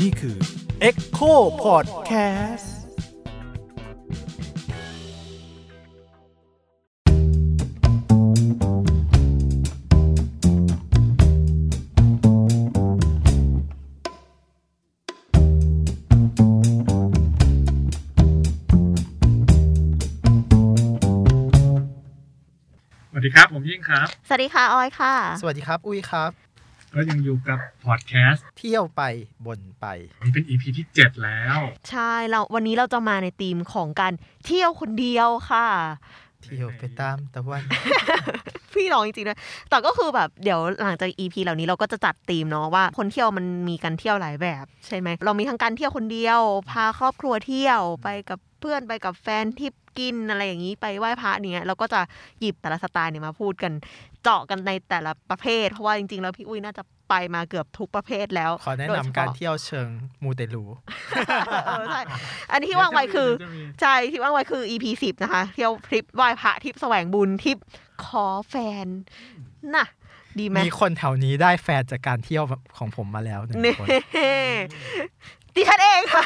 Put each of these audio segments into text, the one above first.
นี่คือ Echo Podcast สวัสดีครับ ผมยิ่งครับ สวัสดีค่ะ ออยค่ะ สวัสดีครับ อุ้ยครับ ก็ยังอยู่กับพอดแคสต์เที่ยวไปบนไป นี่เป็น EP ที่ 7 แล้ว ใช่เราวันนี้เราจะมาในธีมของการเที่ยวคนเดียวค่ะ เที่ยวไปตามตะวัน พี่ร้องจริงๆด้วยแต่ก็คือแบบเดี๋ยวหลังจาก EP เหล่านี้เราก็จะจัดธีมเนาะว่าคนเที่ยวมันมีการเที่ยวหลายแบบใช่ไหมเรามีทั้งการเที่ยวคนเดียว พาครอบครัวเที่ยวไปกับเพื่อนไปกับแฟนทริปกินอะไรอย่างนี้ไปไหว้พระเนี่ยเราก็จะหยิบแต่ละสไตล์เนี่ยมาพูดกัน เจาะกันในแต่ละประเภท เพราะว่าจริงๆ แล้วพี่อุ้ยน่าจะไปมาเกือบทุกประเภทแล้ว ขอแนะโดยนำเฉพะการเที่ยวเชิงมูเตลูเออใช่อันนี้ที่ว่างไว้คือเดี๋ยวจะมีใช่ที่ว่างไว้คือ EP สิบนะคะ เที่ยวทริปไหว้พระทริปแสวงบุญทริปขอแฟนน่ะดีไหมมีคนแถวนี้ได้แฟนจากการเที่ยวของผมมาแล้วหนึ่งเน่คน ดิฉันเองค่ะ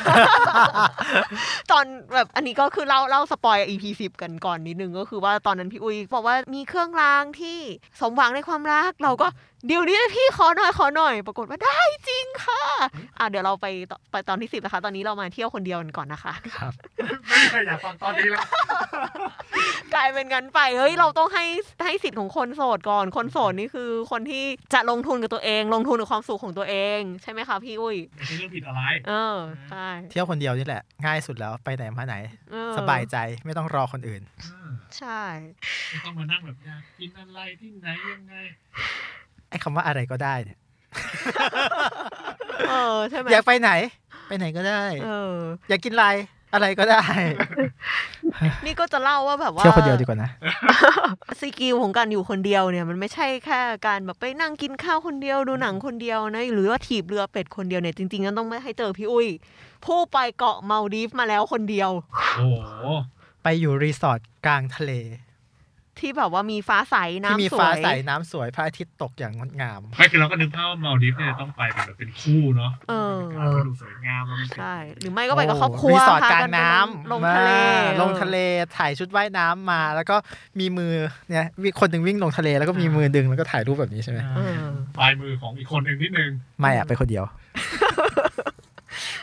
ตอนแบบอันนี้ก็คือเล่าเล่าสปอย EP สิบกันก่อนนิดนึงก็คือว่าตอนนั้นพี่อุ้ยบอกว่ามีเครื่องรางที่สมหวังในความรักเราก็ เดี๋ยวนี้พี่ขอหน่อยขอหน่อย ปรากฏว่าได้จริงค่ะ อะเดี๋ยวเราไปต่อไปตอนที่สิบนะคะ ตอนนี้เรามาเที่ยวคนเดียวกันก่อนนะคะ ครับ ไม่มีใครอยากฟังตอนนี้แล้ว กลายเป็นงั้นไป เฮ้ยเราต้องให้ให้สิทธิ์ของคนโสดก่อน คนโสดนี่คือ คนที่จะลงทุนกับตัวเอง ลงทุนกับความสุขของตัวเอง ใช่ไหมคะพี่อุ้ยไม่ใช่เรื่องผิดอะไร เออใช่เที่ยวคนเดียวนี่แหละ ง่ายสุดแล้วไปไหนมาไหนเออสบายใจไม่ต้องรอคนอื่น ใช่ไม่ต้องมานั่งแบบอยากกินอะไรที่ไหนยังไงไอ้คำว่าอะไรก็ได้เนี่ยเออใช่ไหมอยากไปไหน ไปไหนก็ได้ เออ อยากกินอะไรอะไรก็ได้ นี่ก็จะเล่าว่าแบบว่าเที่ยวคนเดียวดีกว่านะสกิลของการอยู่คนเดียวเนี่ย มันไม่ใช่แค่การแบบไปนั่งกินข้าวคนเดียวดูหนังคนเดียวนะหรือว่าถีบเรือเป็ดคนเดียวเนี่ยจริงๆก็ต้องไม่ให้เจอพี่อุ้ยผู้ไปเกาะเมาดีฟมาแล้วคนเดียว โอ้โหไปอยู่รีสอร์ทกลางทะเล ที่แบบว่ามีฟ้าใสที่น้ำมีสวฟ้ายใสน้ำสวยพระอาทิตย์ตกอย่างงดงามไม่คือเราก็นึกภาพว่ามาลดิฟเนี่ยต้องไปเป็นแบบเป็นคู่เนาะเออก็ดูสวยงามแล้วมันเป็นใช่หรือไม่ก็ไปกับครอบครัวรีสอร์ทพกลางไปน้ำลงทะเลมาลงทะเลถ่ายชุดว่ายน้ำมา แล้วก็มีมือเนี่ยมีคนหนึ่งวิ่งลงทะเลแล้วก็มีมือดึงแล้วก็ถ่ายรูปแบบนี้ใช่ไหมเออปลายมือของอีกคนหนึ่งนิดนึงไม่อะไปคนเดียว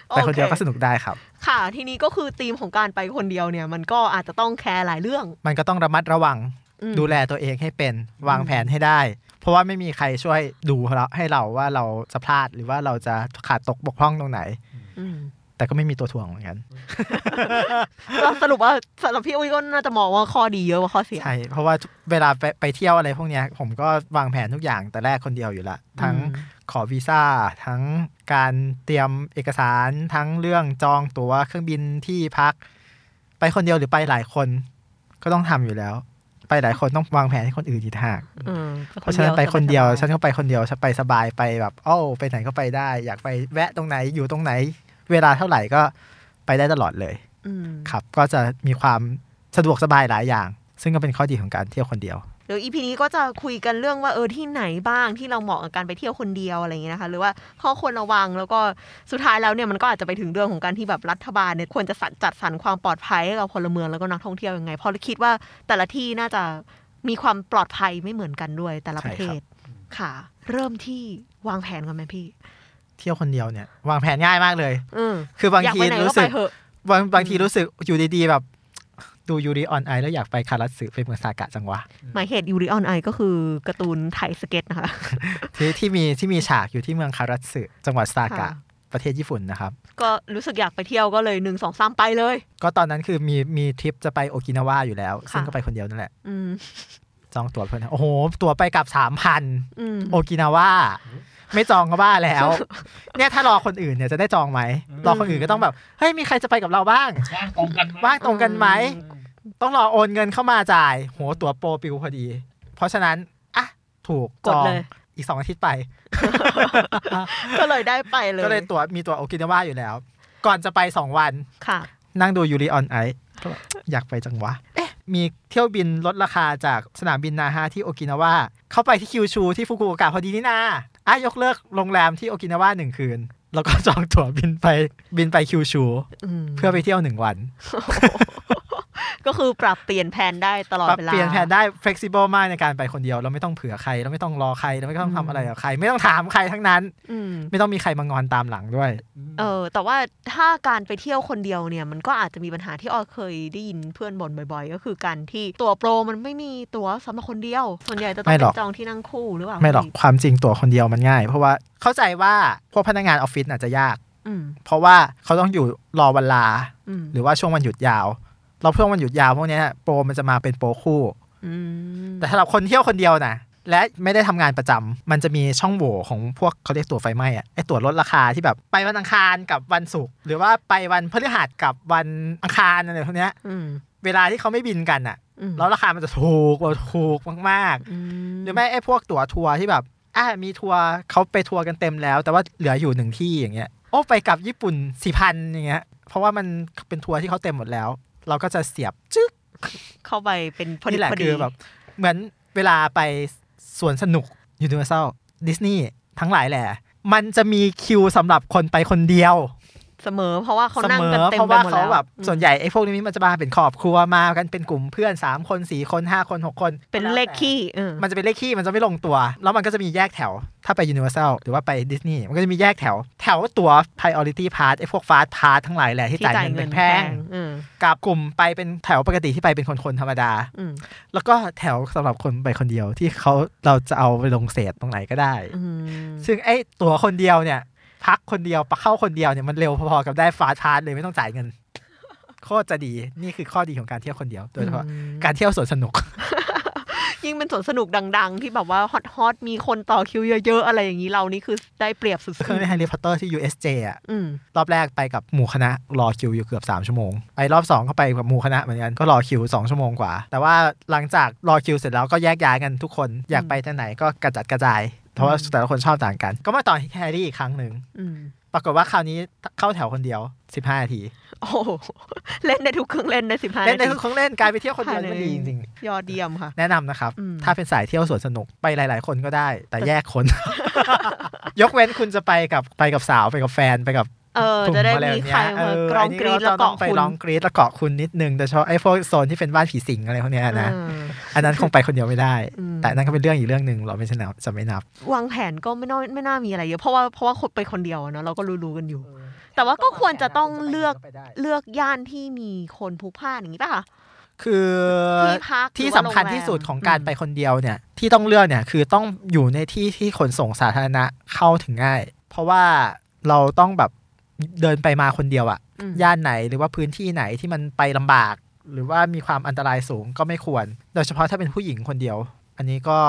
ไปคนเดียวก็สนุกได้ครับ ค่ะ ทีนี้ก็คือธีมของการไปคนเดียวเนี่ย มันก็อาจจะต้องแคร์หลายเรื่อง มันก็ต้องระมัดระวังอืม ดูแลตัวเองให้เป็นวางแผนให้ได้ เพราะว่าไม่มีใครช่วยดูเราให้เราว่าเราจะพลาดหรือว่าเราจะขาดตกบกพร่องตรงไหนอืมแต่ก็ไม่มีตัวถ่วงเหมือนกันแล้วสรุปว่าสำหรับพี่อุ้ยก็น่าจะมองว่าข้อดีเยอะกว่าข้อเสีย ใช่ เพราะว่าเวลาไปไปเที่ยวอะไรพวกเนี้ยผมก็วางแผนทุกอย่างแต่แรกคนเดียวอยู่ละ ทั้งอืมขอวีซ่า ทั้งการเตรียมเอกสาร ทั้งเรื่องจองตั๋วเครื่องบินที่พัก ไปคนเดียวหรือไปหลายคน ก็ต้องทำอยู่แล้ว ไปหลายคนต้องวางแผนให้คนอื่นอีกทางเออเพราะฉะนั้นไปคนเดียวสบาๆฉันก็ไปคนเดียวฉันไปสบายไปแบบโอ้าไปไหนก็ไปได้ อยากไปแวะตรงไหนอยู่ตรงไหน เวลาเท่าไหร่ก็ไปได้ตลอดเลยอืมครับ ก็จะมีความสะดวกสบายหลายอย่าง ซึ่งก็เป็นข้อดีของการเที่ยวคนเดียว เดี๋ยวอีพีนี้ก็จะคุยกันเรื่องว่าเออที่ไหนบ้างที่เราเหมาะกับการไปเที่ยวคนเดียวอะไรอย่างเงี้ยนะคะ หรือว่าข้อควรระวังแล้วก็สุดท้ายแล้วเนี่ยมันก็อาจจะไปถึงเรื่องของการที่แบบรัฐบาลเนี่ยควรจะจัดจัดสรรความปลอดภัยให้กับพลเมืองแล้วก็นักท่องเที่ยวยังไงเพราะคิดว่าแต่ละที่น่าจะมีความปลอดภัยไม่เหมือนกันด้วยแต่ละประเทศค่ะ เริ่มที่วางแผนกันไหมพี่ เที่ยวคนเดียวเนี่ยวางแผนง่ายมากเลยเออคือบางอยากทีไปไหนก็รู้สึไปกเถอะบางบางทีรู้สึกอยู่ดีๆแบบ ดูยูริออนไอแล้วอยากไปคารัตสึไปเมืองซากะจังวะ หมายเหตุยูริออนไอก็คือการ์ตูนไทยสเก็ตนะคะที่ที่มีที่มีฉากอยู่ที่เมืองคารัตสึจังหวัดซากะค่ะประเทศญี่ปุ่นนะครับ ก็รู้สึกอยากไปเที่ยวก็เลยหนึ่งสองสามไปเลย ก็ตอนนั้นคือมีมีทริปจะไปโอกินาวาอยู่แล้ว ซึ่งค่ะก็ไปคนเดียวนั่นแหละอืมจองตั๋วเพื่อนโอ้โห ตั๋วไปกลับสามพันอืมโอกินาวาไม่จองก็บ้าแล้ว เนี่ยถ้ารอคนอื่นเนี่ยจะได้จองไหมรอคนอื่นก็ต้องแบบเฮ้ยมีใครจะไปกับเราบ้างว่างตรงกันไหมว่างตรงกันไหม ต้องรอโอนเงินเข้ามาจ่าย โหตั๋วโปรปิวพอดี เพราะฉะนั้น อะ ถูกกจดองเลยอีกสองอาทิตย์ไป ก็เลยได้ไปเลย ก็เลยตั๋วมีตั๋วโอกินาวาอยู่แล้ว ก่อนจะไปสองวันค่ะ นั่งดูยูริออนไอก็แบบอยากไปจังวะ เอ๊ะ มีเที่ยวบินลดราคาจากสนามบินนาฮาที่โอกินาวาเข้าไปที่คิวชูที่ฟุกุโอกะพอดีนี่นาอะยกเลิกโรงแรมที่โอกินาวาหนึ่งคืน แล้วก็จองตั๋วบินไปบินไปคิวชูมเพื่อไปเที่ยวหนึ่งวัน ก็คือปรับเปลี่ยนแผนได้ตลอดปรับเวลาเปลี่ยนแผนได้ flexible มากในการไปคนเดียว เราไม่ต้องเผื่อใคร เราไม่ต้องรอใคร เราไม่ต้องอืมทำอะไรกับใคร ไม่ต้องถามใครทั้งนั้นอืมไม่ต้องมีใครมางอนตามหลังด้วย เออ แต่ว่าถ้าการไปเที่ยวคนเดียวเนี่ย มันก็อาจจะมีปัญหาที่ออยเคยได้ยินเพื่อนบ่นบ่อย ๆ ก็คือการที่ตั๋วโปรมันไม่มีตั๋วสำหรับคนเดียว ส่วนใหญ่จะต้องไม่หรเป็อกนจองที่นั่งคู่หรือเปล่า ไม่หรอกพี่ความจริงตั๋วคนเดียวมันง่าย เพราะว่าเข้าใจว่าพวกพนักงานออฟฟิศอาจจะยากอืมเพราะว่าเขาต้องอยู่รอเวลาอืมหรือว่าช่วงวันหยุดยาว เราช่วงวันหยุดยาวพวกเนี้ยโปรมันจะมาเป็นโปรคู่อืมแต่สำหรับคนเที่ยวคนเดียวนะและไม่ได้ทำงานประจำมันจะมีช่องโหว่ของพวกเขาเรียกตั๋วไฟไหม้อะไอตั๋วลดราคาที่แบบไปวันอังคารกับวันศุกร์หรือว่าไปวันพฤหัสกับวันอังคารอะไรพวกเนี้ยอืมเวลาที่เขาไม่บินกันอะอืมแล้วราคามันจะถูกกว่าถูกมากอืมๆหรือไม่ไอพวกตั๋วทัวร์ที่แบบอะมีทัวร์เขาไปทัวร์กันเต็มแล้ว แต่ว่าเหลืออยู่หนึ่งที่อย่างเงี้ยโอ้ไปกลับญี่ปุ่นสี่พันอย่างเงี้ย เพราะว่ามันเป็นทัวร์ที่เขาเต็มหมดแล้ว เราก็จะเสียบจึ๊กเข้าไปเป็นพอดีนี่แหละพอดีคือแบบเหมือนเวลาไปสวนสนุก Universal Disney ทั้งหลายแหละ มันจะมีคิวสำหรับคนไปคนเดียวเสมอเพราะว่าเขาเสนั่งมกันอเต็มเพราะไปว่าหมดเขาแล้วแบบอืมส่วนใหญ่ไอ้พวกนี้มันจะมาเป็นครอบครัวมากันเป็นกลุ่มเพื่อน3คน4คน5คน6คน เป็นเลขขี้เออมันจะเป็นเลขขี้มันจะไม่ลงตัว แล้วมันก็จะมีแยกแถว ถ้าไปยูนิเวอร์แซลหรือว่าไปดิสนีย์มันก็จะมีแยกแถว แถวตัว priority pass ไอ้พวก fast pass ทั้งหลายแหละที่จ่ายเงินเป็นแพงเออ กับกลุ่มไปเป็นแถวปกติที่ไปเป็นคนๆธรรมดาอืมแล้วก็แถวสำหรับคนไปคนเดียวที่เขาเราจะเอาไปลงเศษตรงไหนก็ได้อืมซึ่งไอ้ตัวคนเดียวเนี่ย พักคนเดียวปะเข้าคนเดียวเนี่ยมันเร็วพอๆกับได้ fast pass เลยไม่ต้องจ่ายเงินโคตรจะดีนี่คือข้อดีของการเที่ยวคนเดียวโดยเฉพาะอืมการเที่ยวสวนสนุก ยิ่งเป็นสวนสนุกดัง ๆ ที่แบบว่า hot hot ๆมีคนต่อคิวเยอะ ๆ อะไรอย่างนี้เรานี่คือได้เปรียบสุดเคยในแฮร์รี่พอตเตอร์ที่ USJ อะๆอืมรอบแรกไปกับหมู่คณะรอคิวอยู่เกือบ 3 ชั่วโมงไปรอบ2ก็ไปกับหมู่คณะเหมือนกันก็รอคิว 2 ชั่วโมงกว่า แต่ว่าหลังจากรอคิวเสร็จแล้วก็แยกย้ายกันทุกคนอยากไปที่ไหนก็กระจัดกระจายเพราะว่าแต่ละคนชอบต่างกัน ก็มาต่อที่แฮร์รี่อีกครั้งหนึ่งอืม ปรากฏว่าคราวนี้เข้าแถวคนเดียว15นาที โอ้โหเล่นได้ทุกเครื่องเล่นได้สิบห้าเล่นได้นาทุทีกของเล่นกลายไปเที่ยวคนเดียวภายในมันดีจริงยอดเยี่ยมค่ะๆแนะนำนะครับอืมถ้าเป็นสายเที่ยวสวนสนุกไปหลาย ๆ คนก็ได้ แต่แยกคน ยกเว้นคุณจะไปกับไปกับสาวไปกับแฟนไปกับ เออกลุ่จะได้อมีแบบใครเนี้ยมากรองนนี้กรีดแล้วต้อเกาะงไปคุณลองกรีดแล้วเกาะคุณนิดนึงแต่เฉพาะไอ้พวกโซนที่เป็นบ้านผีสิงอะไรพวกเนี้ยนะเอออันนั้นคงไปคนเดียวไม่ได้อืมแต่นั่นก็เป็นเรื่องอีกเรื่องหนึ่งเราไม่ใช่นับจะไม่นับ วางแผนก็ไม่น่าไม่น่ามีอะไรเยอะเพราะว่าเพราะว่าคนไปคนเดียวอะเนอะเราก็รู้ๆกันอยู่ แต่ว่าก็ควรจะต้องเลือกเลือกย่านที่มีคนพลุกพล่านอย่างนี้ป่ะคะคือที่พักที่หรือว่าสำคัญโรงแรมที่สุดของการอืมไปคนเดียวเนี่ย ที่ต้องเลือกเนี่ยคือต้องอยู่ในที่ที่ขนส่งสาธารณะเข้าถึงง่าย เพราะว่าเราต้องแบบ เดินไปมาคนเดียวอะอืมย่านไหนหรือว่าพื้นที่ไหนที่มันไปลำบาก หรือว่ามีความอันตรายสูงก็ไม่ควร โดยเฉพาะถ้าเป็นผู้หญิงคนเดียว อันนี้ก็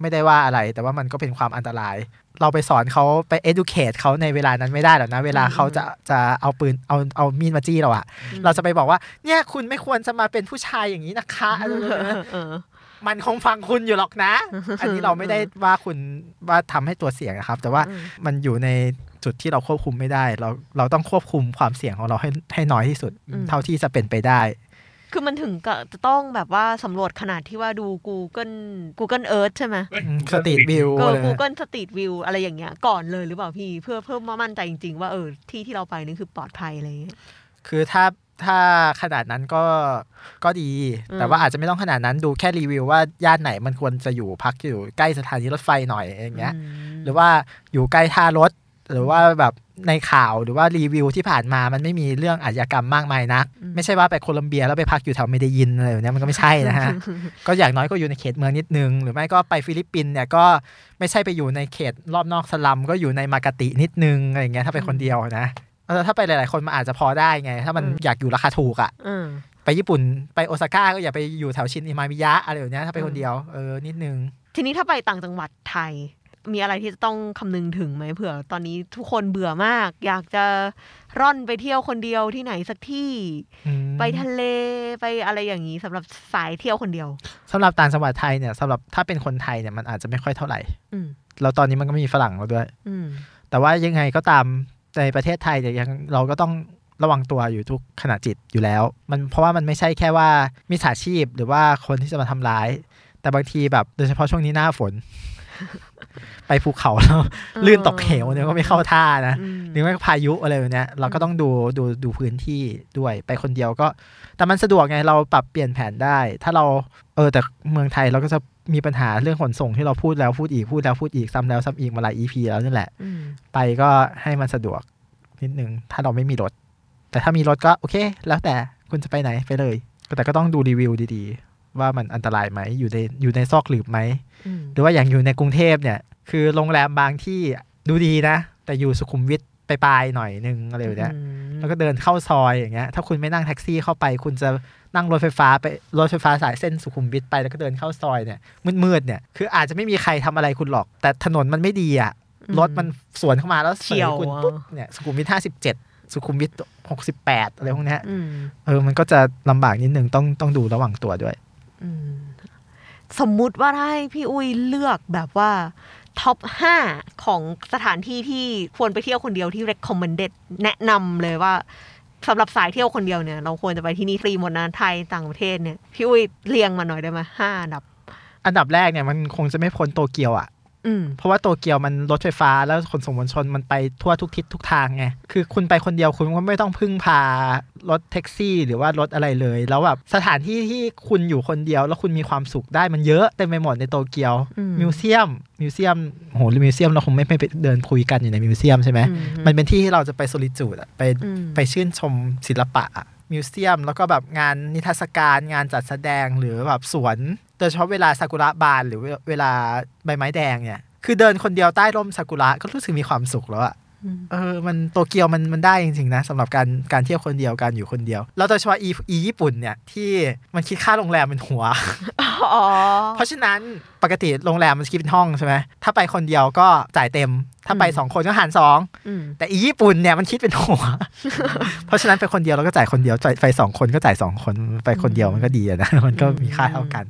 ไม่ได้ว่าอะไร แต่ว่ามันก็เป็นความอันตราย เราไปสอนเขาไป educate เขาในเวลานั้นไม่ได้หรอกนะ เวลาเขาจะจะเอาปืนเอาเอามีดมาจี้เราอะเราจะไปบอกว่า เนี่ยคุณไม่ควรจะมาเป็นผู้ชายอย่างนี้นะคะอะไรแบบนี้เออมันคงฟังคุณอยู่หรอกนะ อันนี้เราไม่ได้ว่าคุณว่าทำให้ตัวเสี่ยงนะครับ แต่ว่าอืมมันอยู่ใน จุดที่เราควบคุมไม่ได้ เราเราต้องควบคุมความเสี่ยงของเราให้ให้น้อยที่สุด เท่าที่จะเป็นไปได้ คือมันถึงกับจะต้องแบบว่าสำรวจขนาดที่ว่าดู Google Google Earth ใช่ไหมสตรีทวิวก็อะไรนะ Google Street View อะไรอย่างเงี้ยก่อนเลยหรือเปล่าพี่ เพื่อเพิ่มมามั่นใจจริง ๆ ว่าเออที่ที่เราไปนี่คือปลอดภัยอะไรอย่างเงี้ยคือถ้าถ้าขนาดนั้นก็ก็ดีอืมแต่ว่าอาจจะไม่ต้องขนาดนั้นดูแค่รีวิวว่าย่านไหนมันควรจะอยู่พักอยู่ใกล้สถานีรถไฟหน่อยอย่างเงี้ย หรือว่าอยู่ใกล้ท่ารถ หรือว่าแบบในข่าวหรือว่ารีวิวที่ผ่านมามันไม่มีเรื่องอาชญากรรมมากมายนัก ไม่ใช่ว่าไปโคลัมเบียแล้วไปพักอยู่แถวเมเดยินอะไรแบบเนี้ยมันก็ไม่ใช่นะฮะ ก็อย่างน้อยก็อยู่ในเขตเมืองนิดนึง หรือไม่ก็ไปฟิลิปปินส์เนี่ยก็ไม่ใช่ไปอยู่ในเขตรอบนอกสลัม ก็อยู่ในมากาตีนิดนึงอะไรอย่างเงี้ยถ้าไปคนเดียวนะเออถ้าไปหลาย ๆ คนมันอาจจะพอได้ไง ถ้ามันอืมอยากอยู่ราคาถูกอะอืมไปญี่ปุ่นไปโอซาก้าก็อย่าไปอยู่แถวชินอิมามิยะอะไรแบบเนี้ยถ้าไปคนเดียวเออนิดนึงทีนี้ถ้าไปต่างจังหวัดไทย มีอะไรที่จะต้องคำนึงถึงไหมเผื่อ ตอนนี้ทุกคนเบื่อมาก อยากจะร่อนไปเที่ยวคนเดียวที่ไหนสักที่อืมไปทะเลไปอะไรอย่างนี้สำหรับสายเที่ยวคนเดียวสำหรับต่างจังหวัดไทยเนี่ยสำหรับถ้าเป็นคนไทยเนี่ยมันอาจจะไม่ค่อยเท่าไหร่อืมแล้วตอนนี้มันก็มีฝรั่งแล้วด้วยอืมแต่ว่ายังไงก็ตามในประเทศไทยเนี่ยยังเราก็ต้องระวังตัวอยู่ทุกขณะจิตอยู่แล้ว มันเพราะว่ามันไม่ใช่แค่ว่ามิจฉาชีพหรือว่าคนที่จะมาทำร้าย แต่บางทีแบบโดยเฉพาะช่วงนี้หน้าฝน ไปภูเขาแล้วลื่นตกเหวเนี่ยก็ไม่เข้าท่านะอืมหรือไม่ก็พายุอะไรแบบเนี้ยเราก็ต้องดูดูดูพื้นที่ด้วยไปคนเดียวก็ แต่มันสะดวกไงเราปรับเปลี่ยนแผนได้ ถ้าเราเออแต่เมืองไทยเราก็จะมีปัญหาเรื่องขนส่งที่เราพูดแล้วพูดอีกพูดแล้วพูดอีกซ้ำแล้วซ้ำอีกมาหลาย EP แล้วนี่แหละอืมไปก็ให้มันสะดวกนิดนึงถ้าเราไม่มีรถ แต่ถ้ามีรถก็โอเค แล้วแต่คุณจะไปไหนไปเลย แต่ก็ต้องดูรีวิวดีๆ ว่ามันอันตรายไหมอยู่ในอยู่ในซอกหลืบไหมอืมหรือว่าอย่างอยู่ในกรุงเทพเนี่ย คือโรงแรมบางที่ดูดีนะ แต่อยู่สุขุมวิทไปปลายๆหน่อยนึงอะไรแบบเนี้ยอืมแล้วก็เดินเข้าซอยอย่างเงี้ย ถ้าคุณไม่นั่งแท็กซี่เข้าไป คุณจะนั่งรถไฟฟ้าไปรถไฟฟ้าสายเส้นสุขุมวิทไปแล้วก็เดินเข้าซอยเนี่ยมืดๆเนี่ยคืออาจจะไม่มีใครทำอะไรคุณหรอก แต่ถนนมันไม่ดีอะรถมันสวนเข้ามาแล้วเฉียวสคุณอะปุ๊บเนี่ยสุขุมวิทห้าสิบเจ็ดสุขุมวิทหกสิบแปดอะไรพวกเนี้ยอืมเออมันก็จะลำบากนิดนึงต้องต้องดูระหว่างตัวด้วยอืม สมมุติว่าถ้าให้พี่อุ้ยเลือกแบบว่าท็อปห้าของสถานที่ที่ควรไปเที่ยวคนเดียวที่ recommended แนะนำเลยว่าสำหรับสายเที่ยวคนเดียวเนี่ย เราควรจะไปที่นี่ฟรีหมดนะไทยต่างประเทศเนี่ย พี่อุ้ยเรียงมาหน่อยได้ไหมห้าอันดับ อันดับแรกเนี่ยมันคงจะไม่พ้นโตเกียวอะ เพราะว่าโตเกียวมันรถไฟฟ้าแล้วขนส่งมวลชนมันไปทั่วทุกทิศทุกทางไง คือคุณไปคนเดียวคุณก็ไม่ต้องพึ่งพารถแท็กซี่ หรือว่ารถอะไรเลย แล้วแบบสถานที่ที่คุณอยู่คนเดียว แล้วคุณมีความสุขได้มันเยอะเต็มไปหมดในโตเกียวอืม museum museum โห museum เราคงไม่ไปเดินคุยกันอยู่ใน museum ใช่ไหมอืมมันเป็นที่ที่เราจะไป solitude อะไปอืมไปชื่นชมศิลปะอะ museum แล้วก็แบบงานนิทรรศการงานจัดแสดงหรือแบบสวนโดยเฉพาะเวลาซากุระบานหรือเวลาใบไม้แดงเนี่ย คือเดินคนเดียวใต้ร่มซากุระก็รู้สึกมีความสุขแล้วอะอืมเออ มันโตเกียวมันมันได้จริงๆนะสำหรับการการเที่ยวคนเดียวการอยู่คนเดียว แล้วโดยเฉพาะอีอีญี่ปุ่นเนี่ยที่มันคิดค่าโรงแรมเป็นหัวอ๋อเพราะฉะนั้นปกติโรงแรมมันคิดเป็นห้องใช่ไหมถ้าไปคนเดียวก็จ่ายเต็ม ถ้าไปอืมสองคนก็หารสองอืมแต่อีญี่ปุ่นเนี่ยมันคิดเป็นหัว เพราะฉะนั้นไปคนเดียวเราก็จ่ายคนเดียวจ่ายไปสองคนก็จ่ายสองคนไปคนเดียวมันก็ดีอะนะมันก็มีค่าเท่ากัน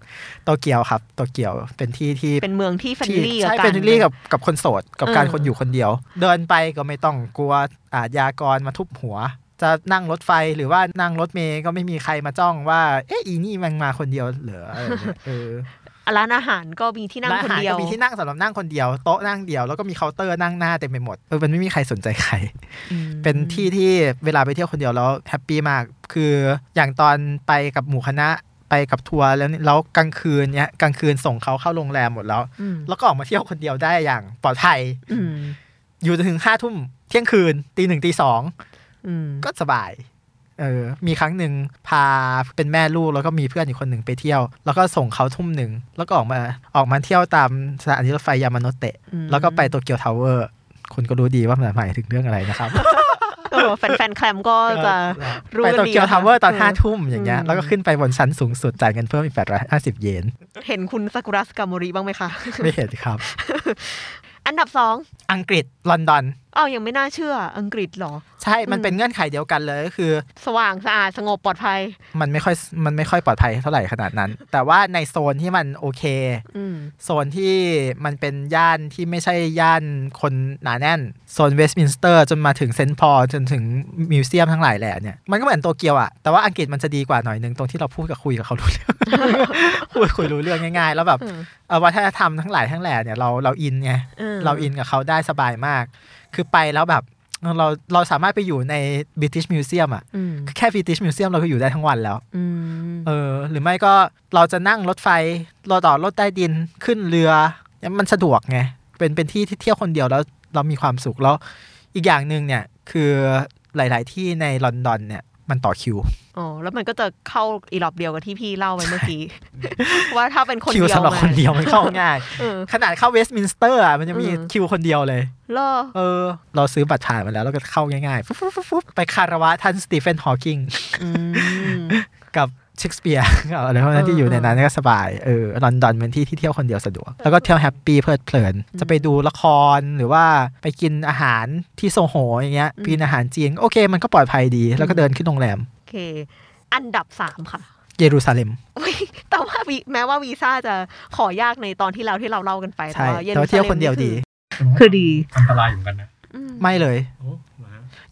โตเกียวครับโตเกียวเป็นที่ที่เป็นเมืองที่ friendly ใช่กับ friendly กับกับคนโสดกับการเออคนอยู่คนเดียว เดินไปก็ไม่ต้องกลัวอาชญากรมาทุบหัวจะนั่งรถไฟหรือว่านั่งรถเมล์ก็ไม่มีใครมาจ้องว่า เอ๊ะอีนี่มันมาคนเดียวเหรออะไรอย่างเงี้ยเออ ร้านอาหารก็มีที่นั่งร้านคอานหารเดียวก็มีที่นั่งสำหรับนั่งคนเดียวโต๊ะนั่งเดียวแล้วก็มีเคาน์เตอร์นั่งหน้าเต็มไปหมดเออมันไม่มีใครสนใจใครอืมเป็นที่ที่เวลาไปเที่ยวคนเดียวแล้ว happy มาก คืออย่างตอนไปกับหมู่คณะไปกับทัวร์แล้วนี่แล้วกลางคืนเนี้ยกลางคืนส่งเขาเข้าโรงแรมหมดแล้วอืมแล้วก็ออกมาเที่ยวคนเดียวได้อย่างปลอดภัยอืมอยู่จนถึงห้าทุ่มเที่ยงคืนตีหนึ่งตีสองอืมก็สบาย เออ มีครั้งหนึ่งพาเป็นแม่ลูกแล้วก็มีเพื่อนอีกคนหนึ่งไปเที่ยว แล้วก็ส่งเขาทุ่มหนึ่งแล้วก็ออกมาออกมาเที่ยวตามสถานีรถไฟยามาโนเตะอืมแล้วก็ไปโตเกียวทาวเวอร์คุณก็รู้ดีว่ามันหมายถึงเรื่องอะไรนะครับเออแฟนๆ CLAMP ก็จะรู้กันดีนะคะไปโตเกียวทาวเวอร์ตอนเออห้าทุ่มอย่างเงี้ยอืมแล้วก็ขึ้นไปบนชั้นสูงสุดจ่ายเงินเพิ่มอีกแปดร้อยห้าสิบเยน เห็นคุณซากุระสึกะโมริบ้างไหมคะ ไม่เห็นครับ อันดับสอง อังกฤษ ลอนดอนอ้าวยังไม่น่าเชื่ออังกฤษเหรอ ใช่มันอืมเป็นเงื่อนไขเดียวกันเลยก็คือ สว่างสะอาดสงบปลอดภัย มันไม่ค่อยมันไม่ค่อยปลอดภัยเท่าไหร่ขนาดนั้น แต่ว่าในโซนที่มันโอเคอืมโซนที่มันเป็นย่านที่ไม่ใช่ย่านคนหนาแน่น โซนเวสต์มินสเตอร์จนมาถึงเซนต์พอลจนถึง museum ทั้งหลายแหละเนี่ยมันก็เหมือนโตเกียวอะแต่ว่าอังกฤษมันจะดีกว่าหน่อยนึงตรงที่เราพูดกับคุยกับเขารู้เรื่องพูดคุยรู้เรื่องง่ายๆ แล้วแบบเออเออวัฒนธรรมทั้งหลายทั้งแหล่เนี่ยเราเรา in ไงออเรา in กับเขาได้สบายมาก คือไปแล้วแบบเราเราสามารถไปอยู่ใน British Museum อะอืมแค่ British Museum เราก็อยู่ได้ทั้งวันแล้วอืมเออ หรือไม่ก็เราจะนั่งรถไฟรอต่อรถใต้ดินขึ้นเรือเนี่ยมันสะดวกไง เป็นเป็นที่ที่เที่ยวคนเดียวแล้วเรามีความสุขแล้ว อีกอย่างหนึ่งเนี่ย คือหลาย ๆ ที่ในลอนดอนเนี่ย มันต่อคิวอ๋อแล้วมันก็จะเข้าอีหรอบเดียวกับที่พี่เล่าไปเมื่อกี้ว่าถ้าเป็นคนคิวเดียวสำหรับมาคนเดียวมันเข้าง่ายเออขนาดเข้าเวสต์มินสเตอร์อะมันจะมีอืมคิวคนเดียวเลยเหรอเออ เราซื้อบัตรผ่านมาแล้วแล้วก็เข้าง่ายๆฟุ๊บฟุ๊บฟุ๊บฟุ๊บไปคารวะท่านสตีเฟนฮอว์กิงอืมกับ เชคสเปียร์อะไรพวกนั้นที่อยู่ในนั้นก็สบายเออลอนดอนเป็นที่ที่เที่ยวคนเดียวสะดวก แล้วก็เที่ยว happy เพลิดเพลิน จะไปดูละครหรือว่าไปกินอาหารที่โซโหอย่างเงี้ยอืมกินอาหารจีนโอเค มันก็ปลอดภัยดี แล้วก็เดินขึ้นโรงแรมโอเค อันดับสามค่ะเยรูซาเล็มอุ๊ยแต่ว่าวีแม้ว่าวีซ่าจะขอยากในตอนที่เราที่เราเล่ากันไปใช่เยแต่ว่าเที่ยวคนเดียวดี คือดี อันตรายอยู่เหมือนกันนะอืมไม่เลยโ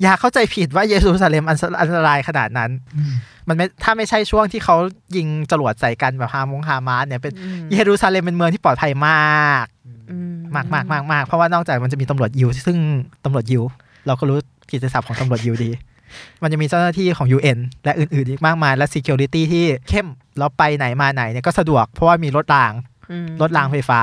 อ้เหรอฮะอย่าเข้าใจผิดว่าเยรูซาเล็มอันตอันตรายขนาดนั้นอืมมันไม่ถ้าไม่ใช่ช่วงที่เขายิงจรวดใส่กันแบบฮามงฮามาสเนี่ยเป็นอืมเยรูซาเล็มเป็นเมืองที่ปลอดภัยมากอืมมากมากมากมากเพราะว่านอกจากมันจะมีตำรวจยิวซึ่งตำรวจยิวเราก็รู้กิจศัพท์ของตำรวจยิวดี มันจะมีเจ้าหน้าที่ของ UN และอื่นๆอีกมากมายและ Security ที่เข้มแล้วไปไหนมาไหนเนี่ยก็สะดวกเพราะว่ามีรถรางอืมรถรางไฟฟ้า